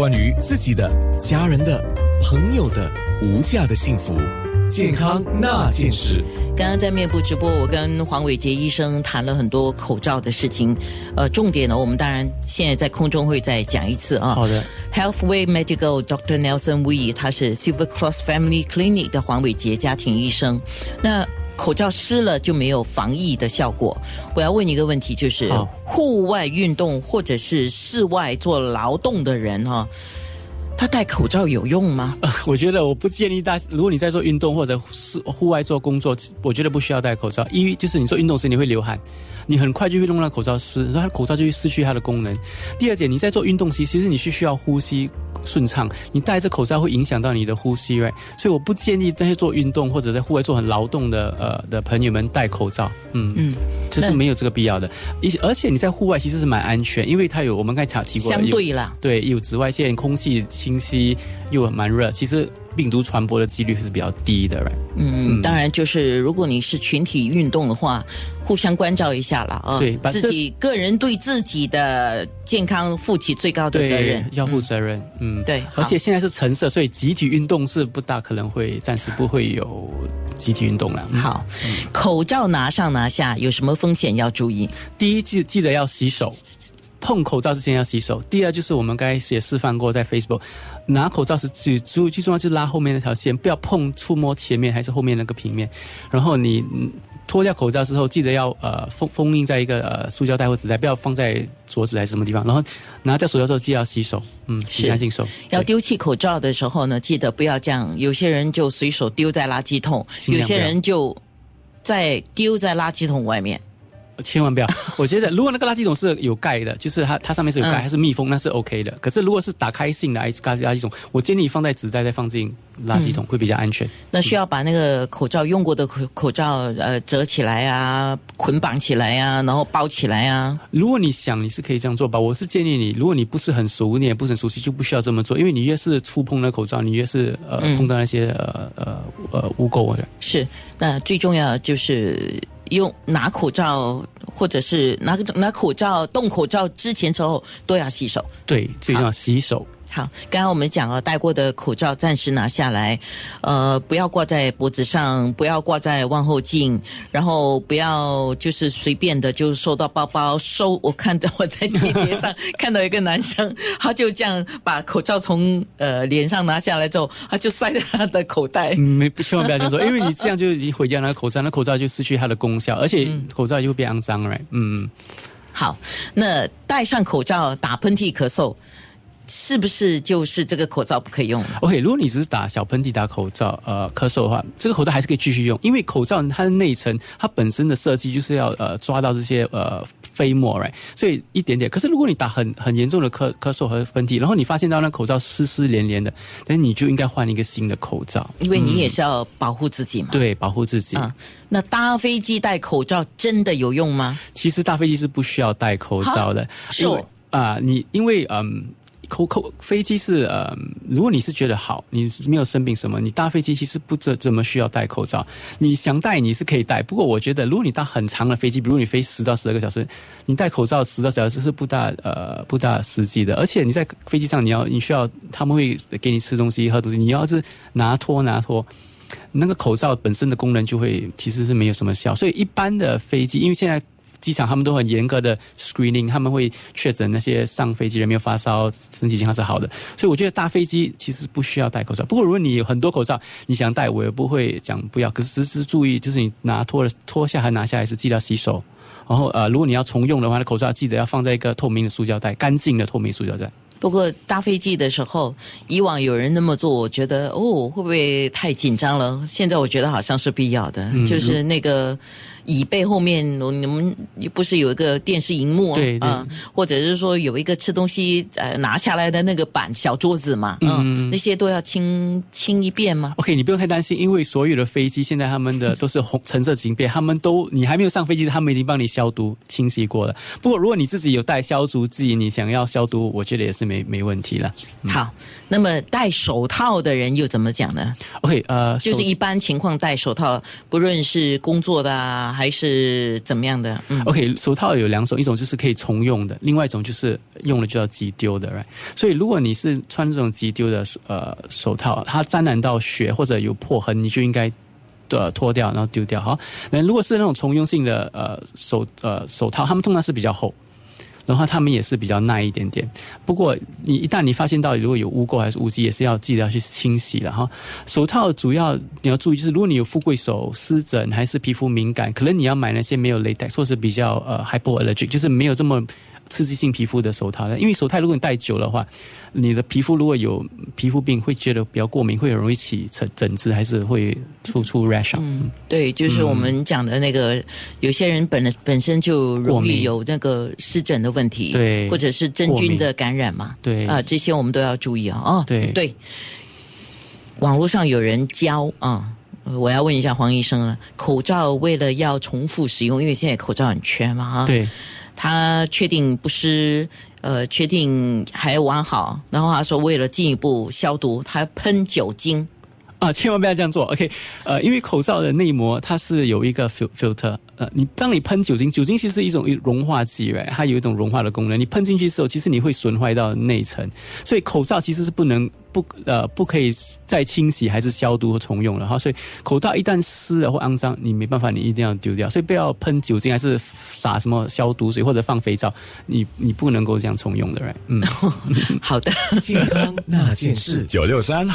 关于自己的、家人的、朋友的无价的幸福，健康那件事。刚刚在面部直播，我跟黄伟杰医生谈了很多口罩的事情。呃，重点呢，我们当然现在在空中会再讲一次啊。好的。Healthway Medical Dr. Nelson Wee，他是 Silver Cross Family Clinic 的黄伟杰家庭医生。那口罩湿了就没有防疫的效果。我要问你一个问题，就是户外运动或者是室外做劳动的人哈。他戴口罩有用吗？我觉得我不建议大。如果你在做运动或者是户外做工作，我觉得不需要戴口罩。一就是你做运动时你会流汗，你很快就会弄到口罩湿，然后口罩就会失去它的功能。第二点，你在做运动时，其实你是需要呼吸顺畅，你戴着口罩会影响到你的呼吸，right？所以我不建议那些做运动或者在户外做很劳动的呃的朋友们戴口罩。嗯嗯，这是没有这个必要的。一而且你在户外其实是蛮安全，因为它有我们刚才提过，相对啦，对，有紫外线，空气。清晰又蛮热，其实病毒传播的几率是比较低的。嗯，当然就是如果你是群体运动的话，互相关照一下了啊。对，自己个人对自己的健康负起最高的责任，要负责任。嗯，对。而且现在是橙色，所以集体运动是不大可能会，暂时不会有集体运动了。好，口罩拿上拿下有什么风险要注意？第一，记记得要洗手。碰口罩之前要洗手。第二就是我们刚才也示范过，在 Facebook 拿口罩时最最最重要就是拉后面那条线，不要碰触摸前面还是后面那个平面。然后你脱掉口罩之后，记得要呃封封印在一个呃塑胶袋或纸袋，不要放在桌子还是什么地方。然后拿掉手套之后，记得要洗手，嗯，洗干净手。要丢弃口罩的时候呢，记得不要这样。有些人就随手丢在垃圾桶，有些人就在丢在垃圾桶外面。千万不要！我觉得如果那个垃圾桶是有盖的，就是它它上面是有盖，还是密封，那是 OK 的。可是如果是打开性的垃垃垃圾桶，我建议放在纸袋再放进垃圾桶会比较安全。那需要把那个口罩用过的口口罩呃折起来啊，捆绑起来啊，然后包起来啊。如果你想，你是可以这样做吧。我是建议你，如果你不是很熟，你也不是很熟悉，就不需要这么做。因为你越是触碰那口罩，你越是呃碰到那些呃呃呃污垢的。是，那最重要就是。用拿口罩，或者是拿拿口罩、动口罩之前之后都要洗手。对，最重要洗手。好，刚刚我们讲了，戴过的口罩暂时拿下来，呃，不要挂在脖子上，不要挂在望后镜，然后不要就是随便的就收到包包收。我看到我在地铁上 看到一个男生，他就这样把口罩从呃脸上拿下来之后，他就塞在他的口袋。没，千万不要这样做，因为你这样就已经毁掉那个口罩，那口罩就失去它的功效，而且口罩就会变肮脏了。嗯，好，那戴上口罩打喷嚏咳嗽。是不是就是这个口罩不可以用？OK，如果你只是打小喷嚏、打口罩、呃咳嗽的话，这个口罩还是可以继续用，因为口罩它的内层它本身的设计就是要呃抓到这些呃飞沫，right？所以一点点。可是如果你打很很严重的咳咳嗽和喷嚏，然后你发现到那口罩湿湿黏黏的，那你就应该换一个新的口罩，因为你也是要保护自己嘛。对，保护自己。那搭飞机戴口罩真的有用吗？其实搭飞机是不需要戴口罩的，是啊，你因为嗯。口口飞机是呃，如果你是觉得好，你没有生病什么，你搭飞机其实不怎怎么需要戴口罩。你想戴你是可以戴，不过我觉得如果你搭很长的飞机，比如你飞十到十二个小时，你戴口罩十到十二小时是不大呃不大实际的。而且你在飞机上你要你需要他们会给你吃东西喝东西，你要是拿脱拿脱，那个口罩本身的功能就会其实是没有什么效。所以一般的飞机，因为现在。机场他们都很严格的 screening，他们会确诊那些上飞机人没有发烧，身体健康是好的。所以我觉得搭飞机其实不需要戴口罩。不过如果你有很多口罩，你想戴，我也不会讲不要。可是时时注意，就是你拿脱了脱下还拿下来是记得洗手。然后呃，如果你要重用的话，那口罩记得要放在一个透明的塑胶袋，干净的透明塑胶袋。不过搭飞机的时候，以往有人那么做，我觉得哦，会不会太紧张了？现在我觉得好像是必要的，就是那个。椅背后面，你们不是有一个电视荧幕啊？或者是说有一个吃东西呃拿下来的那个板小桌子嘛？嗯，那些都要清清一遍吗？OK，你不用太担心，因为所有的飞机现在他们的都是红橙色警备，他们都你还没有上飞机，他们已经帮你消毒清洗过了。不过如果你自己有带消毒剂，你想要消毒，我觉得也是没没问题了。好，那么戴手套的人又怎么讲呢？OK，呃，就是一般情况戴手套，不论是工作的啊。还是怎么样的？嗯 OK，手套有两种，一种就是可以重用的，另外一种就是用了就要即丢的，right？所以如果你是穿这种即丢的呃手套，它沾染到血或者有破痕，你就应该呃脱掉，然后丢掉。哈，那如果是那种重用性的呃手呃手套，它们通常是比较厚。的话，他们也是比较耐一点点，不过你一旦你发现到如果有污垢还是污渍，也是要记得要去清洗的哈。手套主要你要注意，就是如果你有富贵手、湿疹还是皮肤敏感，可能你要买那些没有 latex 或是比较呃 hypoallergic，就是没有这么刺激性皮肤的手套的。因为手套如果你戴久的话，你的皮肤如果有皮肤病，会觉得比较过敏，会容易起疹疹子，还是会出出 rash 啊。嗯，对，就是我们讲的那个，有些人本本身就容易有那个湿疹的问题，对或者是真菌的感染嘛，对啊，这些我们都要注意啊。哦，对对，网络上有人教啊。呃我要问一下黄医生了，口罩为了要重复使用，因为现在口罩很缺嘛，哈，对，他确定不湿，呃，确定还完好，然后他说为了进一步消毒，他喷酒精，啊，千万不要这样做。OK，呃，因为口罩的内膜它是有一个 filter，呃，你当你喷酒精，酒精其实是一种融化剂它有一种融化的功能。你喷进去的时候，其实你会损坏到内层，所以口罩其实是不能不呃不可以再清洗还是消毒和重用了哈。所以口罩一旦湿了或肮脏，你没办法，你一定要丢掉。所以不要喷酒精还是撒什么消毒水或者放肥皂，你你不能够这样重用的，right？嗯。好的。健康那件事。九六三